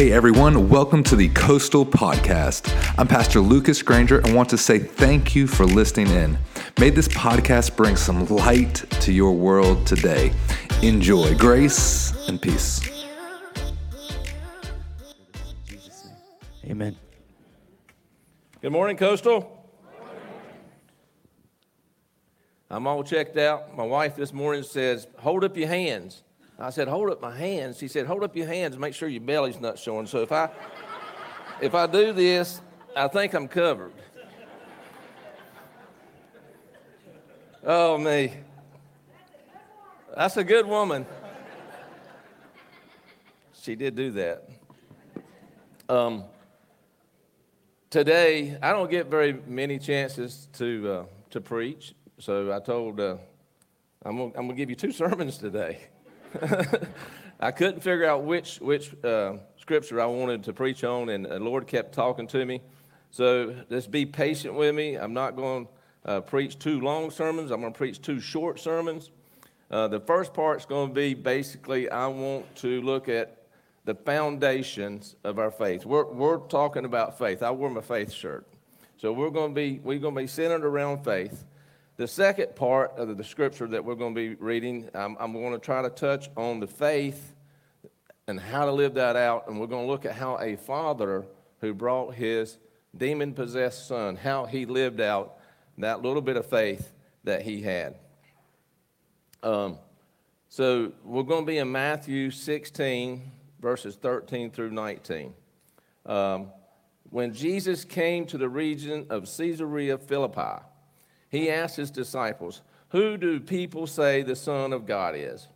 Hey everyone, welcome to the Coastal Podcast. I'm Pastor Lucas Granger and want to say thank you for listening in. May this podcast bring some light to your world today. Enjoy grace and peace. Amen. Good morning, Coastal. I'm all checked out. My wife this morning says, Hold up your hands. I said, Hold up my hands. She said, Hold up your hands and make sure your belly's not showing. So if I if I do this, I think I'm covered. Oh me. That's a good woman. She did do that. Um, today, I don't get very many chances to, uh, to preach, so I told, uh, I'm going I'm to give you two sermons today. I couldn't figure out which, which uh, scripture I wanted to preach on, and the Lord kept talking to me. So just be patient with me. I'm not going to uh, preach two long sermons, I'm going to preach two short sermons. Uh, the first part's going to be basically, I want to look at the foundations of our faith. We're, we're talking about faith. I wear my faith shirt. So we're going to be we're going to be centered around faith. The second part of the scripture that we're going to be reading, I'm, I'm going to try to touch on the faith and how to live that out, and we're going to look at how a father who brought his demon-possessed son, how he lived out that little bit of faith that he had. Um, so we're going to be in Matthew 16, verses 13 through 19. Um, when Jesus came to the region of Caesarea Philippi, he asked his disciples, Who do people say the Son of God is?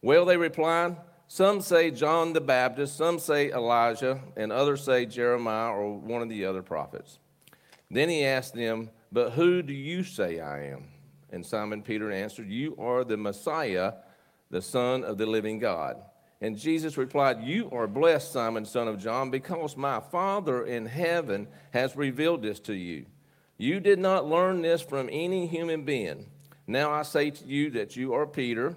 Well, they replied, Some say John the Baptist, some say Elijah, and others say Jeremiah or one of the other prophets. Then he asked them, But who do you say I am? And Simon Peter answered, You are the Messiah, the Son of the living God. And Jesus replied, You are blessed, Simon, son of John, because my Father in heaven has revealed this to you. You did not learn this from any human being. Now I say to you that you are Peter,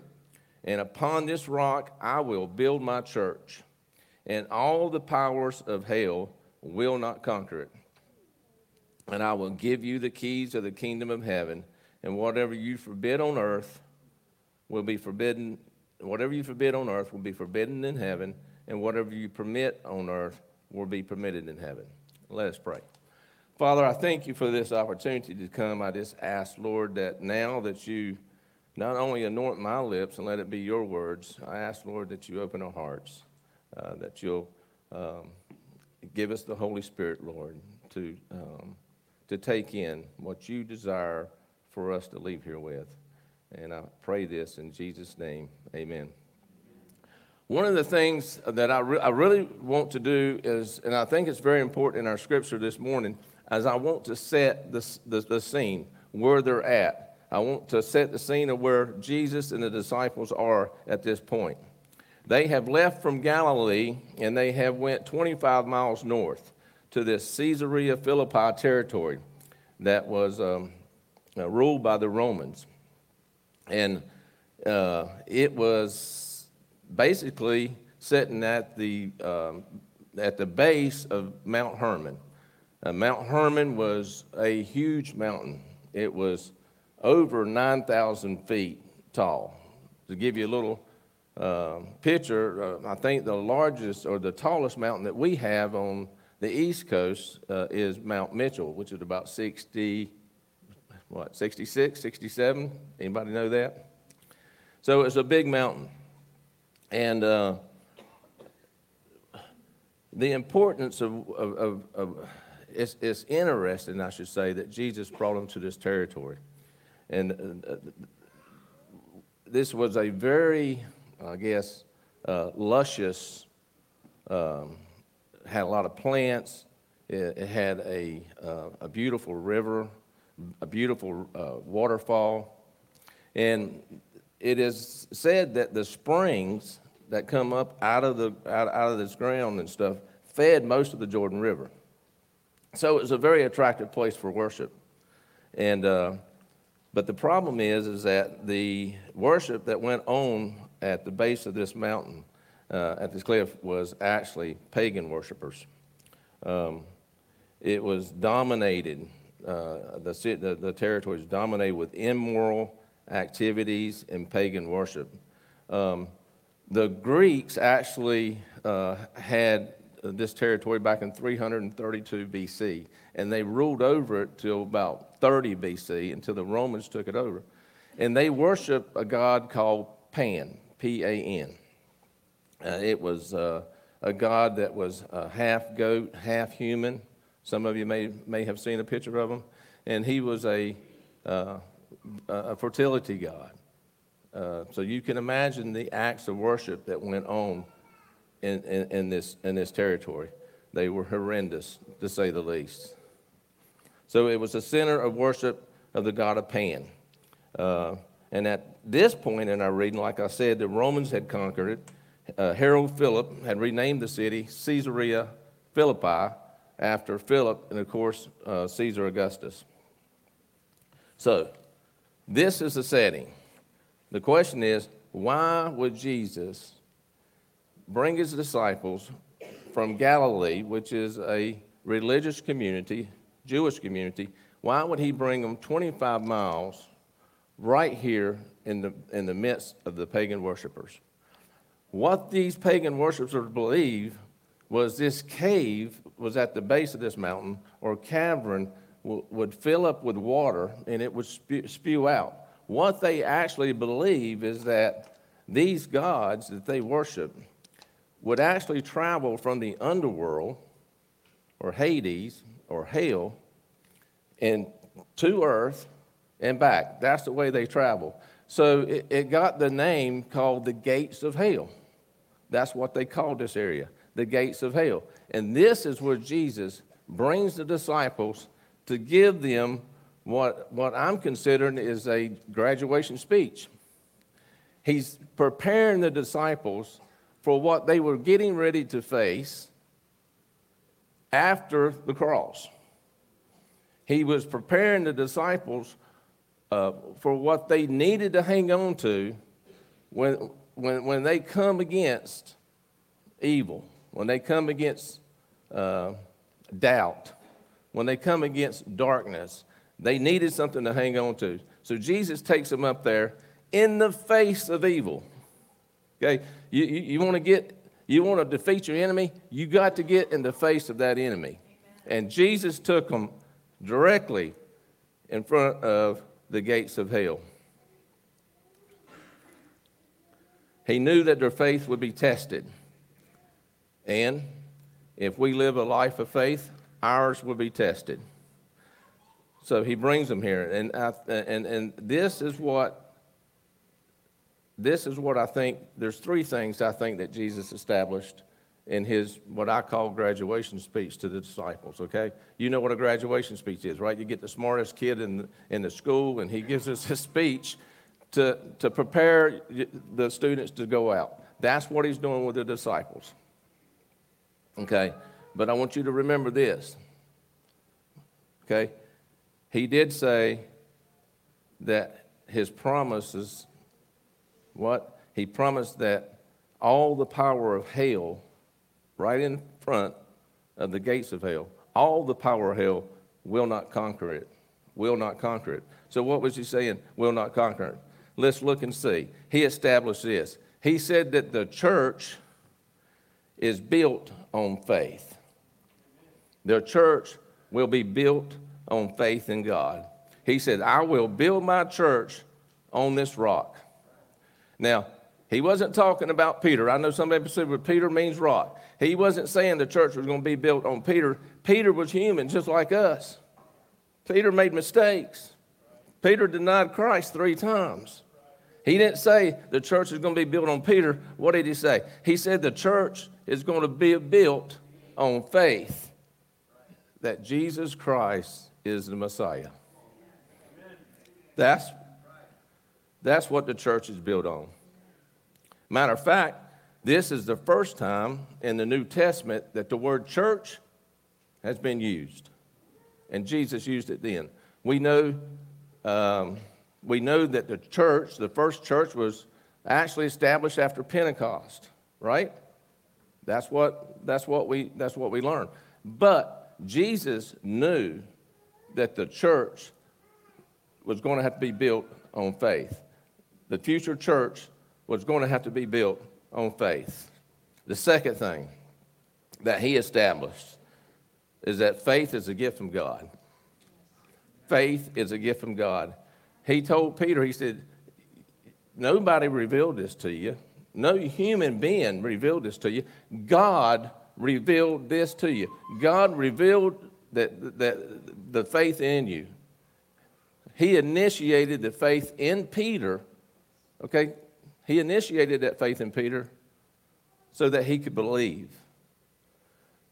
and upon this rock I will build my church, and all the powers of hell will not conquer it. And I will give you the keys of the kingdom of heaven, and whatever you forbid on earth will be forbidden whatever you forbid on earth will be forbidden in heaven, and whatever you permit on earth will be permitted in heaven. Let us pray. Father, I thank you for this opportunity to come. I just ask, Lord, that now that you not only anoint my lips and let it be your words, I ask, Lord, that you open our hearts, uh, that you'll um, give us the Holy Spirit, Lord, to, um, to take in what you desire for us to leave here with. And I pray this in Jesus' name. Amen. One of the things that I, re- I really want to do is, and I think it's very important in our scripture this morning, as I want to set the, the, the scene where they're at. I want to set the scene of where Jesus and the disciples are at this point. They have left from Galilee and they have went 25 miles north to this Caesarea Philippi territory that was um, uh, ruled by the Romans. And uh, it was basically sitting at the, um, at the base of Mount Hermon. Uh, Mount Hermon was a huge mountain. It was over 9,000 feet tall. To give you a little uh, picture, uh, I think the largest or the tallest mountain that we have on the East Coast uh, is Mount Mitchell, which is about 60, what, 66, 67? Anybody know that? So it's a big mountain. And uh, the importance of, of, of, of it's, it's, interesting, I should say, that Jesus brought them to this territory. And uh, this was a very, I guess, uh, luscious, um, had a lot of plants. It, it had a, uh, a beautiful river a beautiful uh, waterfall. And it is said that the springs that come up out of, the, out, out of this ground and stuff fed most of the Jordan River. So it was a very attractive place for worship. And, uh, but the problem is, is that the worship that went on at the base of this mountain uh, at this cliff was actually pagan worshipers. Um, it was dominated, uh, the, the, the territory was dominated with immoral activities and pagan worship. Um, the Greeks actually uh, had this territory back in 332 BC, and they ruled over it till about 30 BC until the Romans took it over. And they worship a god called Pan, P A N. Uh, it was uh, a god that was uh, half goat, half human. Some of you may, may have seen a picture of him. And he was a, uh, a fertility god. Uh, so you can imagine the acts of worship that went on in, in, in, this, in this territory. They were horrendous, to say the least. So it was a center of worship of the god of Pan. Uh, and at this point in our reading, like I said, the Romans had conquered it. Uh, Herod Philip had renamed the city Caesarea Philippi after Philip and, of course, uh, Caesar Augustus. So, this is the setting. The question is why would Jesus bring his disciples from Galilee, which is a religious community, Jewish community, why would he bring them 25 miles right here in the, in the midst of the pagan worshipers? What these pagan worshipers believe was this cave was at the base of this mountain or cavern would fill up with water and it would spew, spew out. What they actually believe is that these gods that they worship would actually travel from the underworld or Hades or hell and to earth and back. That's the way they travel. So it, it got the name called the gates of hell. That's what they called this area, the gates of hell. And this is where Jesus brings the disciples to give them what, what I'm considering is a graduation speech. He's preparing the disciples for what they were getting ready to face after the cross. He was preparing the disciples uh, for what they needed to hang on to when, when, when they come against evil, when they come against uh, doubt, when they come against darkness. They needed something to hang on to. So Jesus takes them up there in the face of evil. Okay, you, you, you want to get, you want to defeat your enemy, you got to get in the face of that enemy. And Jesus took them directly in front of the gates of hell. He knew that their faith would be tested. And if we live a life of faith, ours will be tested. So he brings them here. And, I, and, and this is what this is what I think, there's three things I think that Jesus established in his, what I call graduation speech to the disciples, okay? You know what a graduation speech is, right? You get the smartest kid in the, in the school, and he gives us a speech to, to prepare the students to go out. That's what he's doing with the disciples, okay? But I want you to remember this, okay? He did say that his promises what? He promised that all the power of hell, right in front of the gates of hell, all the power of hell will not conquer it. Will not conquer it. So, what was he saying? Will not conquer it. Let's look and see. He established this. He said that the church is built on faith. The church will be built on faith in God. He said, I will build my church on this rock. Now, he wasn't talking about Peter. I know some people say well, Peter means rock. He wasn't saying the church was going to be built on Peter. Peter was human, just like us. Peter made mistakes. Peter denied Christ three times. He didn't say the church is going to be built on Peter. What did he say? He said the church is going to be built on faith that Jesus Christ is the Messiah. That's that's what the church is built on. Matter of fact, this is the first time in the New Testament that the word church has been used. And Jesus used it then. We know, um, we know that the church, the first church, was actually established after Pentecost, right? That's what, that's what, we, that's what we learn. But Jesus knew that the church was going to have to be built on faith. The future church was going to have to be built on faith. The second thing that he established is that faith is a gift from God. Faith is a gift from God. He told Peter, he said, Nobody revealed this to you. No human being revealed this to you. God revealed this to you. God revealed that, that the faith in you. He initiated the faith in Peter. Okay? He initiated that faith in Peter so that he could believe.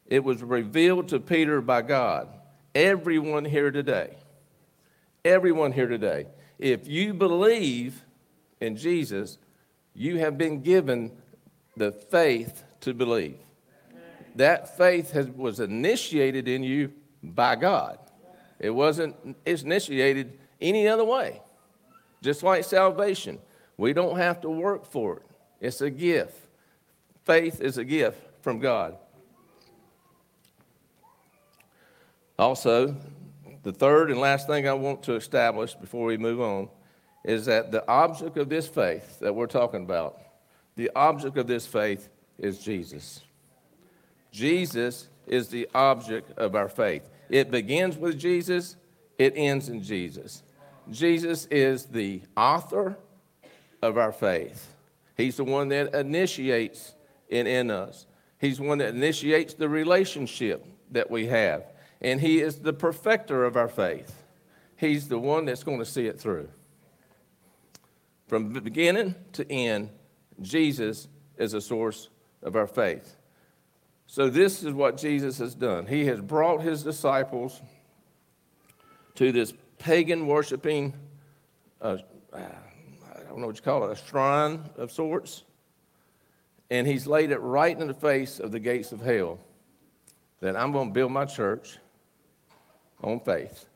It was revealed to Peter by God. Everyone here today, everyone here today, if you believe in Jesus, you have been given the faith to believe. That faith has, was initiated in you by God. It wasn't it's initiated any other way. Just like salvation, we don't have to work for it. It's a gift. Faith is a gift from God. Also, the third and last thing I want to establish before we move on is that the object of this faith that we're talking about, the object of this faith is Jesus. Jesus is the object of our faith. It begins with Jesus, it ends in Jesus. Jesus is the author of our faith. He's the one that initiates it in us. He's one that initiates the relationship that we have. And He is the perfecter of our faith. He's the one that's going to see it through. From beginning to end, Jesus is a source of our faith. So, this is what Jesus has done. He has brought his disciples to this pagan worshiping, uh, don't know what you call it, a shrine of sorts. And he's laid it right in the face of the gates of hell that I'm going to build my church on faith.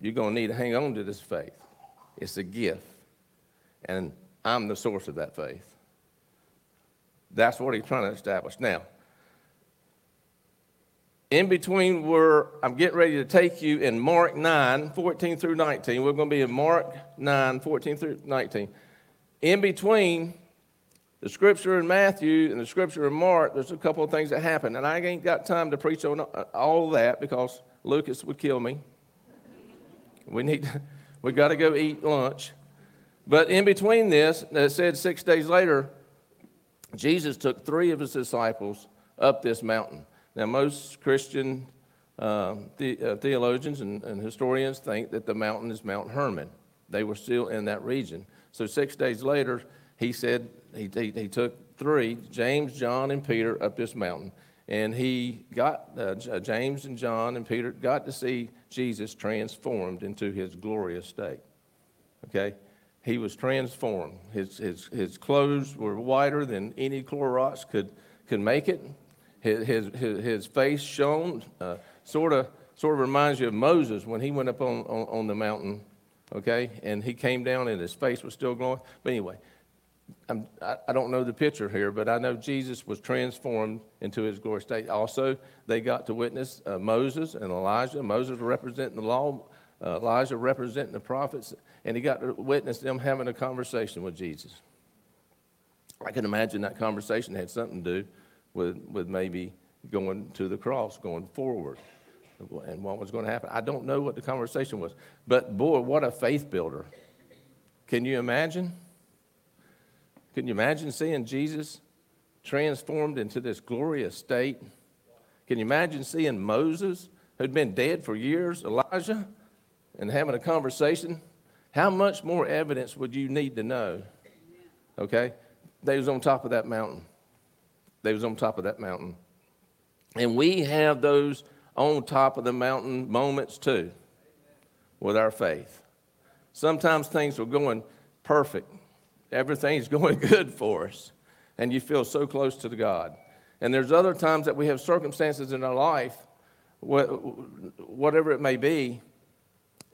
You're going to need to hang on to this faith. It's a gift. And I'm the source of that faith. That's what he's trying to establish. Now, in between where I'm getting ready to take you in Mark 9, 14 through 19. We're going to be in Mark 9, 14 through 19. In between the scripture in Matthew and the scripture in Mark, there's a couple of things that happen. And I ain't got time to preach on uh, all that because Lucas would kill me. We need to, we got to go eat lunch. But in between this, it said six days later, Jesus took three of his disciples up this mountain. Now, most Christian uh, the, uh, theologians and, and, historians think that the mountain is Mount Hermon. They were still in that region. So, six days later, he said he, he, he took three, James, John, and Peter, up this mountain. And he got, uh, James and John and Peter got to see Jesus transformed into his glorious state. Okay? He was transformed. His, his, his clothes were whiter than any Clorox could, could make it. His, his, his face shone, uh, sort, of, sort of reminds you of Moses when he went up on, on, on, the mountain, okay? And he came down and his face was still glowing. But anyway, I'm, I, I don't know the picture here, but I know Jesus was transformed into his glory state. Also, they got to witness uh, Moses and Elijah. Moses representing the law, uh, Elijah representing the prophets, and he got to witness them having a conversation with Jesus. I can imagine that conversation had something to do with, with maybe going to the cross, going forward, and what was going to happen. I don't know what the conversation was, but boy, what a faith builder. Can you imagine? Can you imagine seeing Jesus transformed into this glorious state? Can you imagine seeing Moses, who'd been dead for years, Elijah, and having a conversation? How much more evidence would you need to know? Okay? They was on top of that mountain. They was on top of that mountain. And we have those on top of the mountain moments too with our faith. Sometimes things are going perfect. Everything's going good for us. And you feel so close to God. And there's other times that we have circumstances in our life, whatever it may be,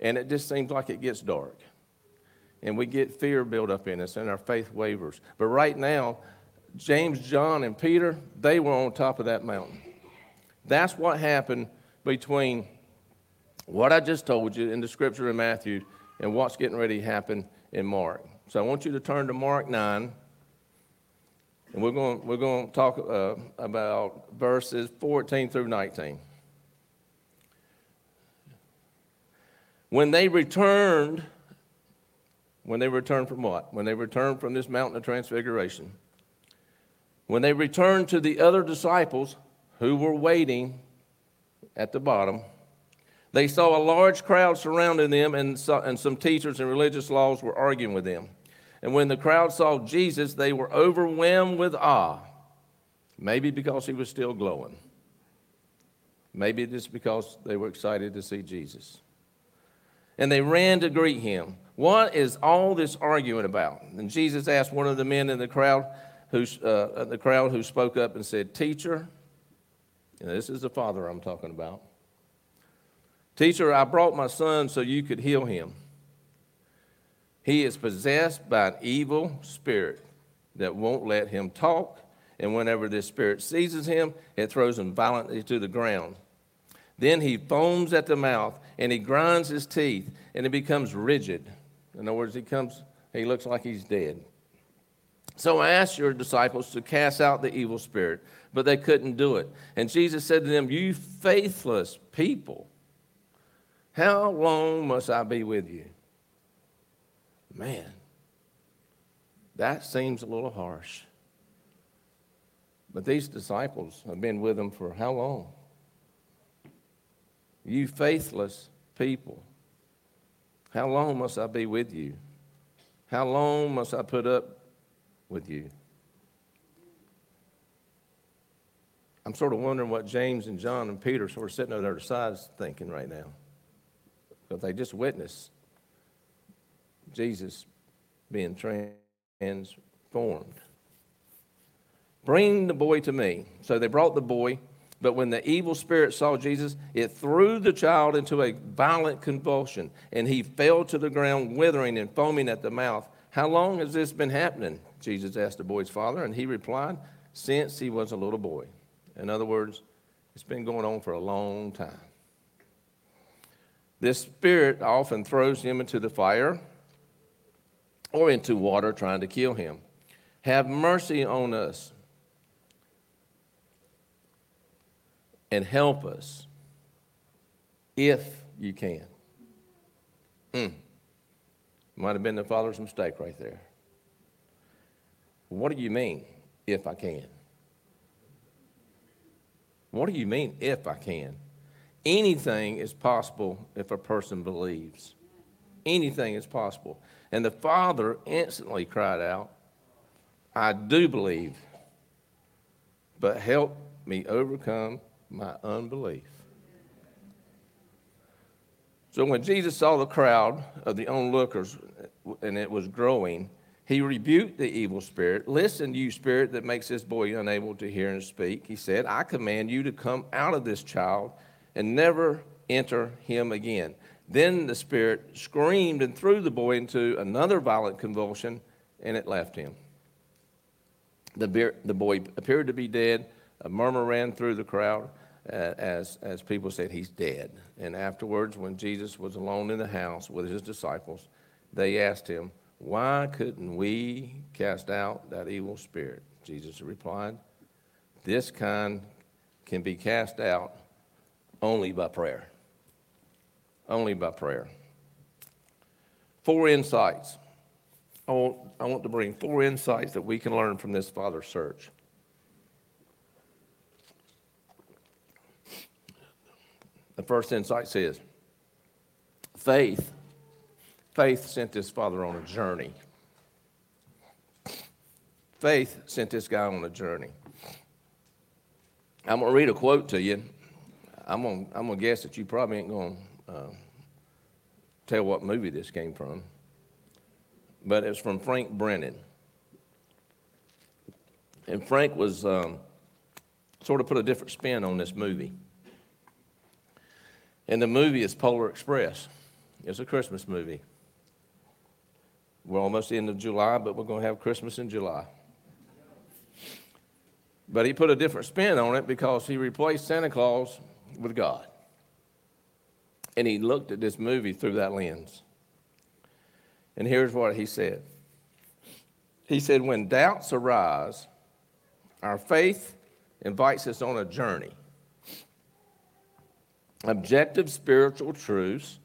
and it just seems like it gets dark. And we get fear built up in us and our faith wavers. But right now, James, John, and Peter, they were on top of that mountain. That's what happened between what I just told you in the scripture in Matthew and what's getting ready to happen in Mark. So I want you to turn to Mark 9, and we're going, we're going to talk uh, about verses 14 through 19. When they returned, when they returned from what? When they returned from this mountain of transfiguration. When they returned to the other disciples who were waiting at the bottom, they saw a large crowd surrounding them, and, and some teachers and religious laws were arguing with them. And when the crowd saw Jesus, they were overwhelmed with awe. Maybe because he was still glowing. Maybe just because they were excited to see Jesus. And they ran to greet him. What is all this arguing about? And Jesus asked one of the men in the crowd, who, uh, the crowd who spoke up and said, Teacher, and this is the father I'm talking about. Teacher, I brought my son so you could heal him. He is possessed by an evil spirit that won't let him talk, and whenever this spirit seizes him, it throws him violently to the ground. Then he foams at the mouth and he grinds his teeth and he becomes rigid. In other words, he comes, he looks like he's dead. So I asked your disciples to cast out the evil spirit, but they couldn't do it. And Jesus said to them, You faithless people, how long must I be with you? Man, that seems a little harsh. But these disciples have been with him for how long? You faithless people, how long must I be with you? How long must I put up with you? I'm sort of wondering what James and John and Peter sort of sitting over their sides thinking right now. Because they just witnessed Jesus being transformed. Bring the boy to me. So they brought the boy, but when the evil spirit saw Jesus, it threw the child into a violent convulsion, and he fell to the ground, withering and foaming at the mouth. How long has this been happening? Jesus asked the boy's father, and he replied, Since he was a little boy. In other words, it's been going on for a long time. This spirit often throws him into the fire or into water trying to kill him. Have mercy on us and help us if you can. Mm. Might have been the father's mistake right there. What do you mean, if I can? What do you mean, if I can? Anything is possible if a person believes. Anything is possible. And the father instantly cried out, I do believe, but help me overcome my unbelief. So when Jesus saw the crowd of the onlookers and it was growing, he rebuked the evil spirit. Listen, you spirit that makes this boy unable to hear and speak. He said, I command you to come out of this child and never enter him again. Then the spirit screamed and threw the boy into another violent convulsion, and it left him. The, beer, the boy appeared to be dead. A murmur ran through the crowd uh, as, as people said, He's dead. And afterwards, when Jesus was alone in the house with his disciples, they asked him, Why couldn't we cast out that evil spirit? Jesus replied, This kind can be cast out only by prayer. Only by prayer. Four insights. I want, I want to bring four insights that we can learn from this Father search. The first insight says faith. Faith sent this father on a journey. Faith sent this guy on a journey. I'm going to read a quote to you I'm gonna, I'm gonna guess that you probably ain't gonna uh, tell what movie this came from, but it's from Frank Brennan. And Frank was um, sort of put a different spin on this movie. And the movie is Polar Express. It's a Christmas movie. We're almost the end of July, but we're going to have Christmas in July. But he put a different spin on it because he replaced Santa Claus with God. And he looked at this movie through that lens. And here's what he said He said, When doubts arise, our faith invites us on a journey. Objective spiritual truths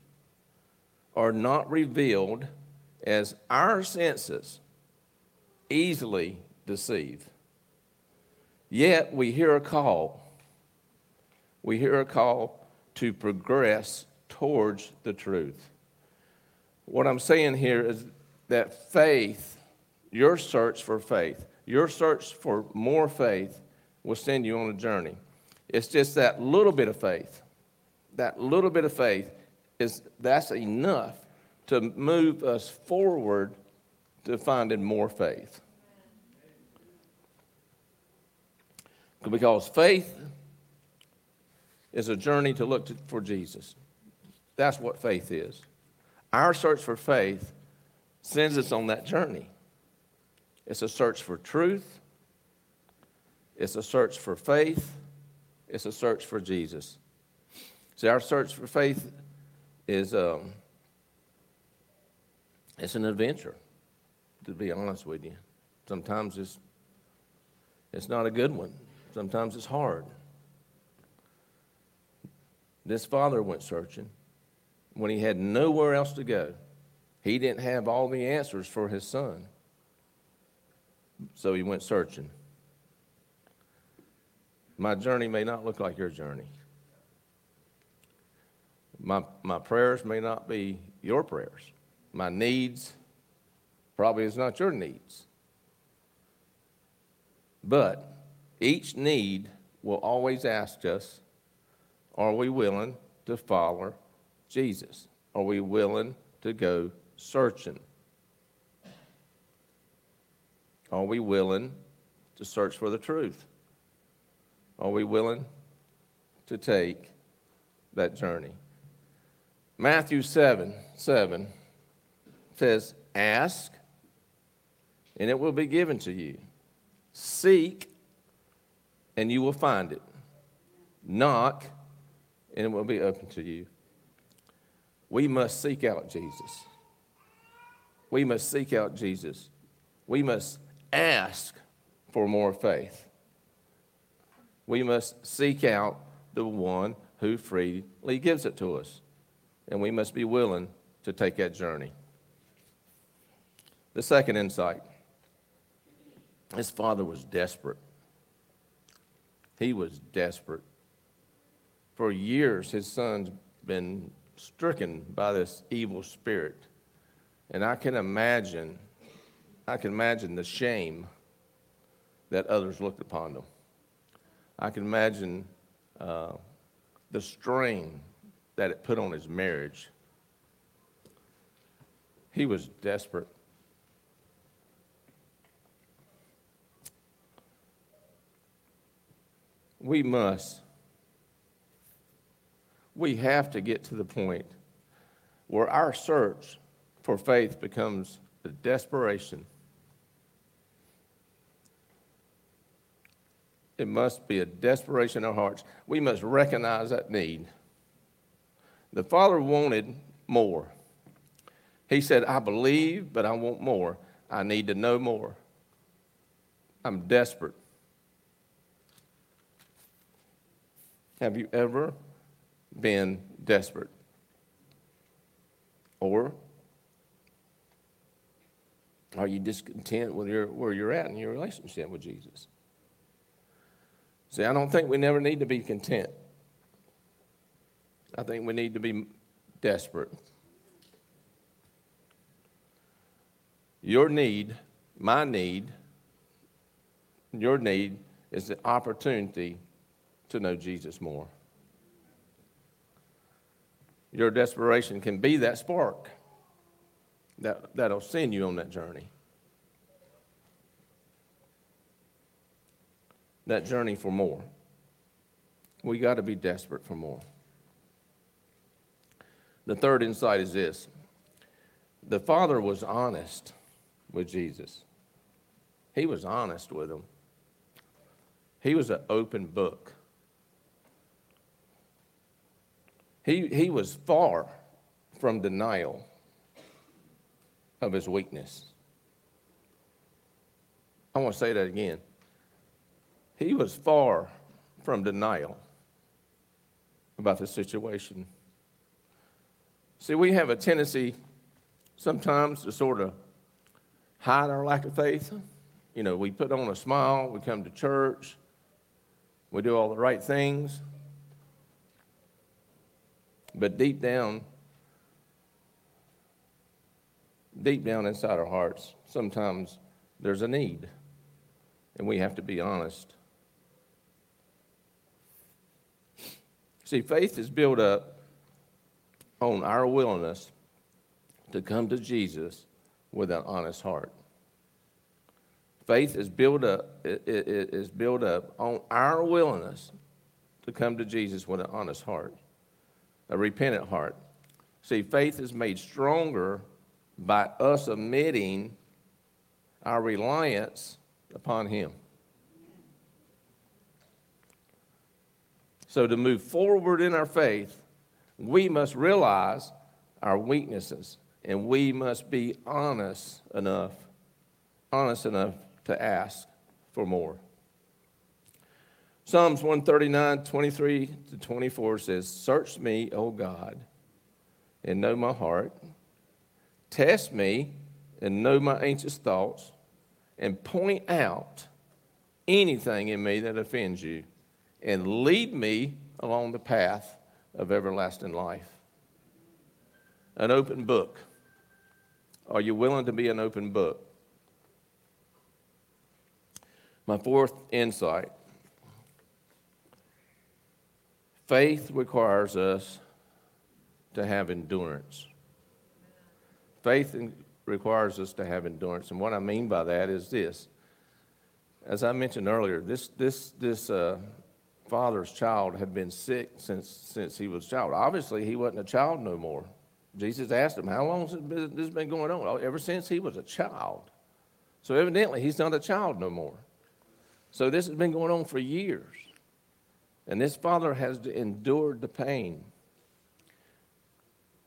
are not revealed as our senses easily deceive. Yet we hear a call. We hear a call to progress towards the truth. What I'm saying here is that faith, your search for faith, your search for more faith will send you on a journey. It's just that little bit of faith, that little bit of faith is that's enough to move us forward to finding more faith. Because faith is a journey to look to, for Jesus. That's what faith is. Our search for faith sends us on that journey. It's a search for truth, it's a search for faith, it's a search for Jesus. See, our search for faith is um, it's an adventure, to be honest with you. Sometimes it's, it's not a good one. Sometimes it's hard. This father went searching when he had nowhere else to go. He didn't have all the answers for his son. So he went searching. My journey may not look like your journey. My, my prayers may not be your prayers. My needs probably is not your needs. But each need will always ask us are we willing to follow Jesus? Are we willing to go searching? Are we willing to search for the truth? Are we willing to take that journey? Matthew 7 7 says, Ask, and it will be given to you. Seek, and you will find it. Knock, and it will be open to you. We must seek out Jesus. We must seek out Jesus. We must ask for more faith. We must seek out the one who freely gives it to us. And we must be willing to take that journey. The second insight his father was desperate. He was desperate. For years, his son's been stricken by this evil spirit. And I can imagine, I can imagine the shame that others looked upon them. I can imagine uh, the strain that it put on his marriage. He was desperate. We must we have to get to the point where our search for faith becomes a desperation. It must be a desperation in our hearts. We must recognize that need. The Father wanted more. He said, I believe, but I want more. I need to know more. I'm desperate. Have you ever been desperate? Or are you discontent with your, where you're at in your relationship with Jesus? See, I don't think we never need to be content. I think we need to be desperate. Your need, my need, your need is the opportunity to know Jesus more. Your desperation can be that spark that, that'll send you on that journey. That journey for more. We got to be desperate for more. The third insight is this the Father was honest with Jesus, He was honest with him. He was an open book. He, he was far from denial of his weakness. I want to say that again. He was far from denial about the situation. See, we have a tendency sometimes to sort of hide our lack of faith. You know, we put on a smile, we come to church, we do all the right things. But deep down, deep down inside our hearts, sometimes there's a need, and we have to be honest. See, faith is built up on our willingness to come to Jesus with an honest heart. Faith is built up, is built up on our willingness to come to Jesus with an honest heart, a repentant heart. See, faith is made stronger by us admitting our reliance upon Him. So, to move forward in our faith, we must realize our weaknesses and we must be honest enough, honest enough to ask for more. Psalms 139, 23 to 24 says, Search me, O God, and know my heart. Test me and know my anxious thoughts, and point out anything in me that offends you, and lead me along the path of everlasting life. An open book. Are you willing to be an open book? My fourth insight faith requires us to have endurance. Faith requires us to have endurance. And what I mean by that is this. As I mentioned earlier, this, this, this uh, father's child had been sick since, since he was a child. Obviously, he wasn't a child no more. Jesus asked him, How long has this been going on? Oh, ever since he was a child. So evidently, he's not a child no more. So this has been going on for years. And this father has endured the pain.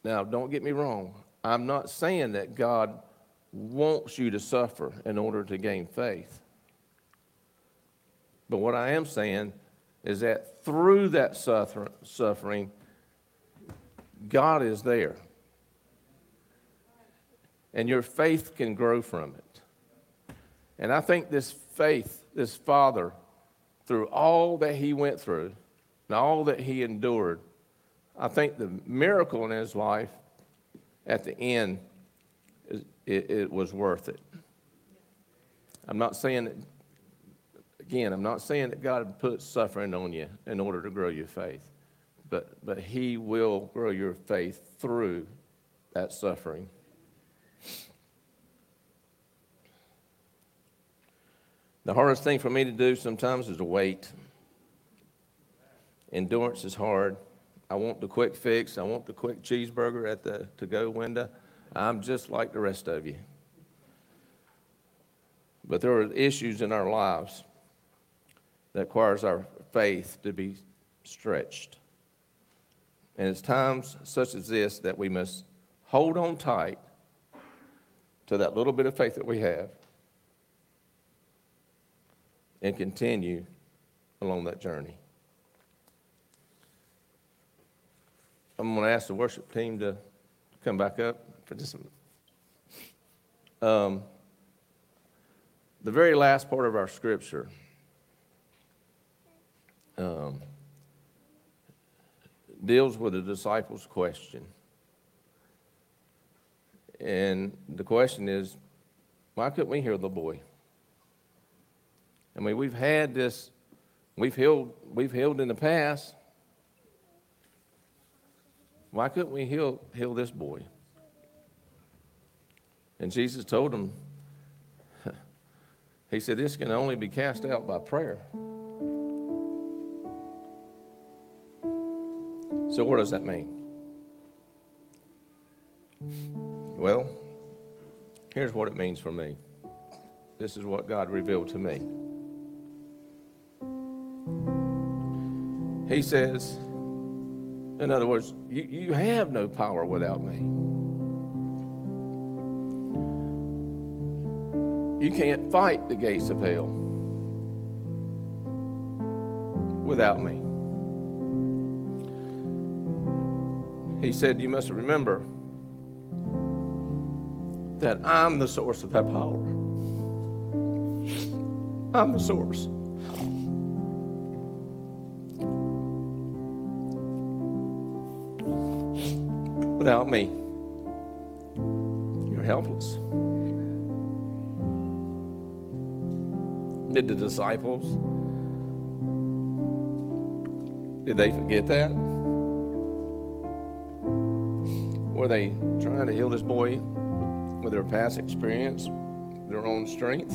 Now, don't get me wrong. I'm not saying that God wants you to suffer in order to gain faith. But what I am saying is that through that suffering, God is there and your faith can grow from it. And I think this faith, this father, through all that he went through and all that he endured, I think the miracle in his life at the end, it, it was worth it. I'm not saying that, again, I'm not saying that God puts suffering on you in order to grow your faith, but, but He will grow your faith through that suffering. The hardest thing for me to do sometimes is to wait. Endurance is hard. I want the quick fix. I want the quick cheeseburger at the to go window. I'm just like the rest of you. But there are issues in our lives that requires our faith to be stretched. And it's times such as this that we must hold on tight to that little bit of faith that we have and continue along that journey. I'm going to ask the worship team to come back up for just a minute. Um, the very last part of our scripture um, deals with the disciples' question. And the question is, why couldn't we hear the boy? I mean, we've had this, we've healed, we've healed in the past. Why couldn't we heal, heal this boy? And Jesus told him, He said, This can only be cast out by prayer. So, what does that mean? Well, here's what it means for me. This is what God revealed to me. He says, in other words, you, you have no power without me. You can't fight the gates of hell without me. He said, You must remember that I'm the source of that power. I'm the source. Without me, you're helpless. Did the disciples, did they forget that? Were they trying to heal this boy with their past experience, their own strength?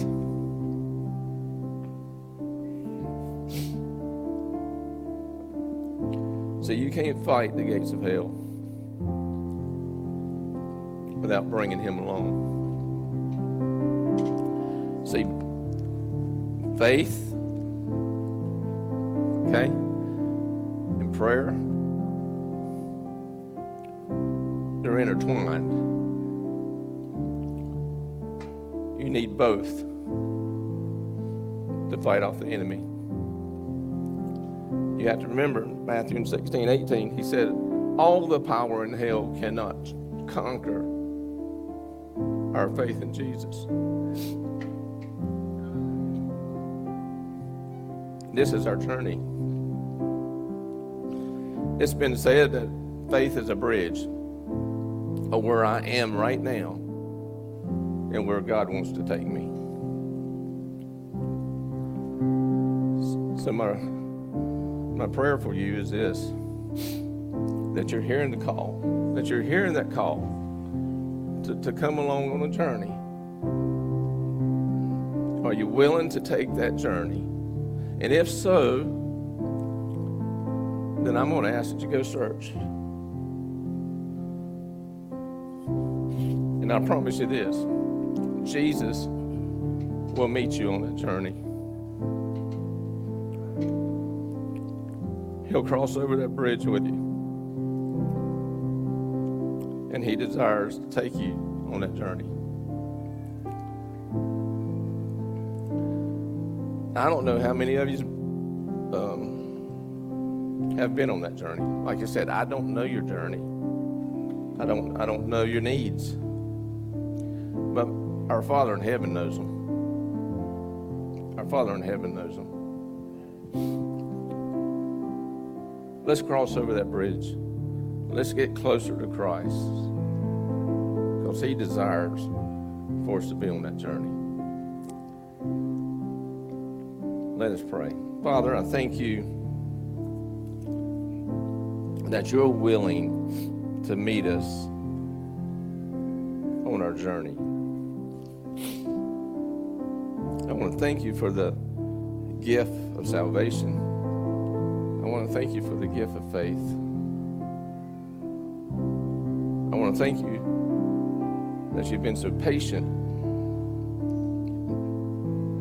So you can't fight the gates of hell without bringing him along. See, faith, okay, and prayer, they're intertwined. You need both to fight off the enemy. You have to remember Matthew 16, 18, he said, All the power in hell cannot conquer our faith in Jesus. This is our journey. It's been said that faith is a bridge of where I am right now and where God wants to take me. So, my, my prayer for you is this that you're hearing the call, that you're hearing that call to, to come along on a journey. Are you willing to take that journey? And if so, then I'm going to ask that you go search. And I promise you this Jesus will meet you on that journey. He'll cross over that bridge with you. And He desires to take you on that journey. I don't know how many of you um, have been on that journey. Like I said, I don't know your journey. I don't. I don't know your needs. But our Father in heaven knows them. Our Father in heaven knows them. Let's cross over that bridge. Let's get closer to Christ. Because He desires for us to be on that journey. Let us pray. Father, I thank you that you're willing to meet us on our journey. I want to thank you for the gift of salvation. I want to thank you for the gift of faith. Want to thank you that you've been so patient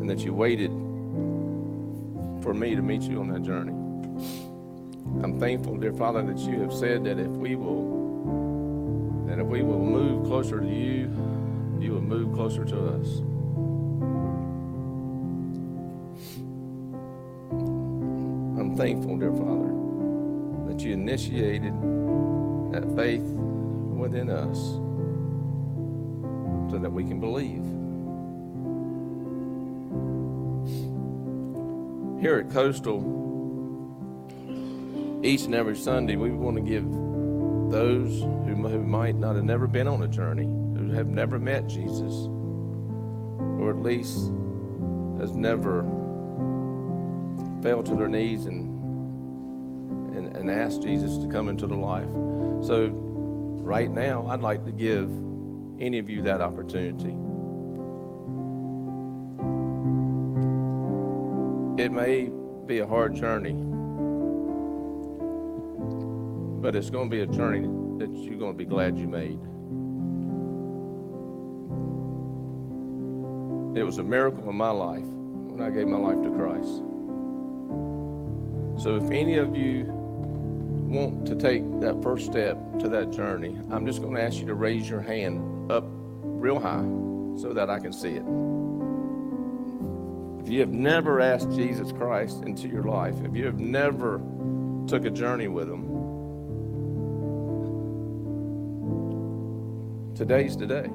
and that you waited for me to meet you on that journey. I'm thankful, dear Father, that you have said that if we will that if we will move closer to you, you will move closer to us. I'm thankful, dear Father, that you initiated that faith within us so that we can believe. Here at Coastal, each and every Sunday, we want to give those who, who might not have never been on a journey, who have never met Jesus, or at least has never fell to their knees and, and, and asked Jesus to come into their life. So, right now, I'd like to give any of you that opportunity. It may be a hard journey, but it's going to be a journey that you're going to be glad you made. It was a miracle in my life when I gave my life to Christ. So if any of you want to take that first step to that journey, I'm just going to ask you to raise your hand up real high so that I can see it. If you have never asked Jesus Christ into your life, if you have never took a journey with him, today's the day.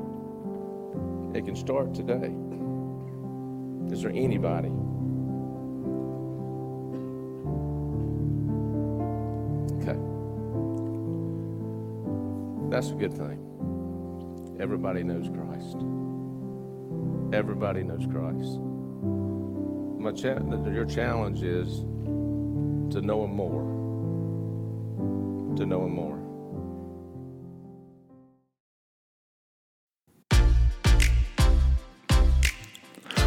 It can start today. Is there anybody? That's a good thing. Everybody knows Christ. Everybody knows Christ. My cha- your challenge is to know Him more. To know Him more.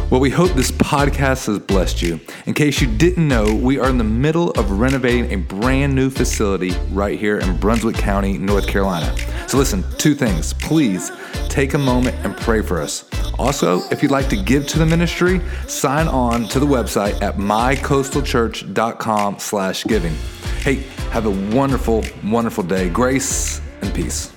Well, we hope this podcast has blessed you. In case you didn't know, we are in the middle of renovating a brand new facility right here in Brunswick County, North Carolina. So, listen, two things. Please take a moment and pray for us. Also, if you'd like to give to the ministry, sign on to the website at mycoastalchurch.com slash giving. Hey, have a wonderful, wonderful day. Grace and peace.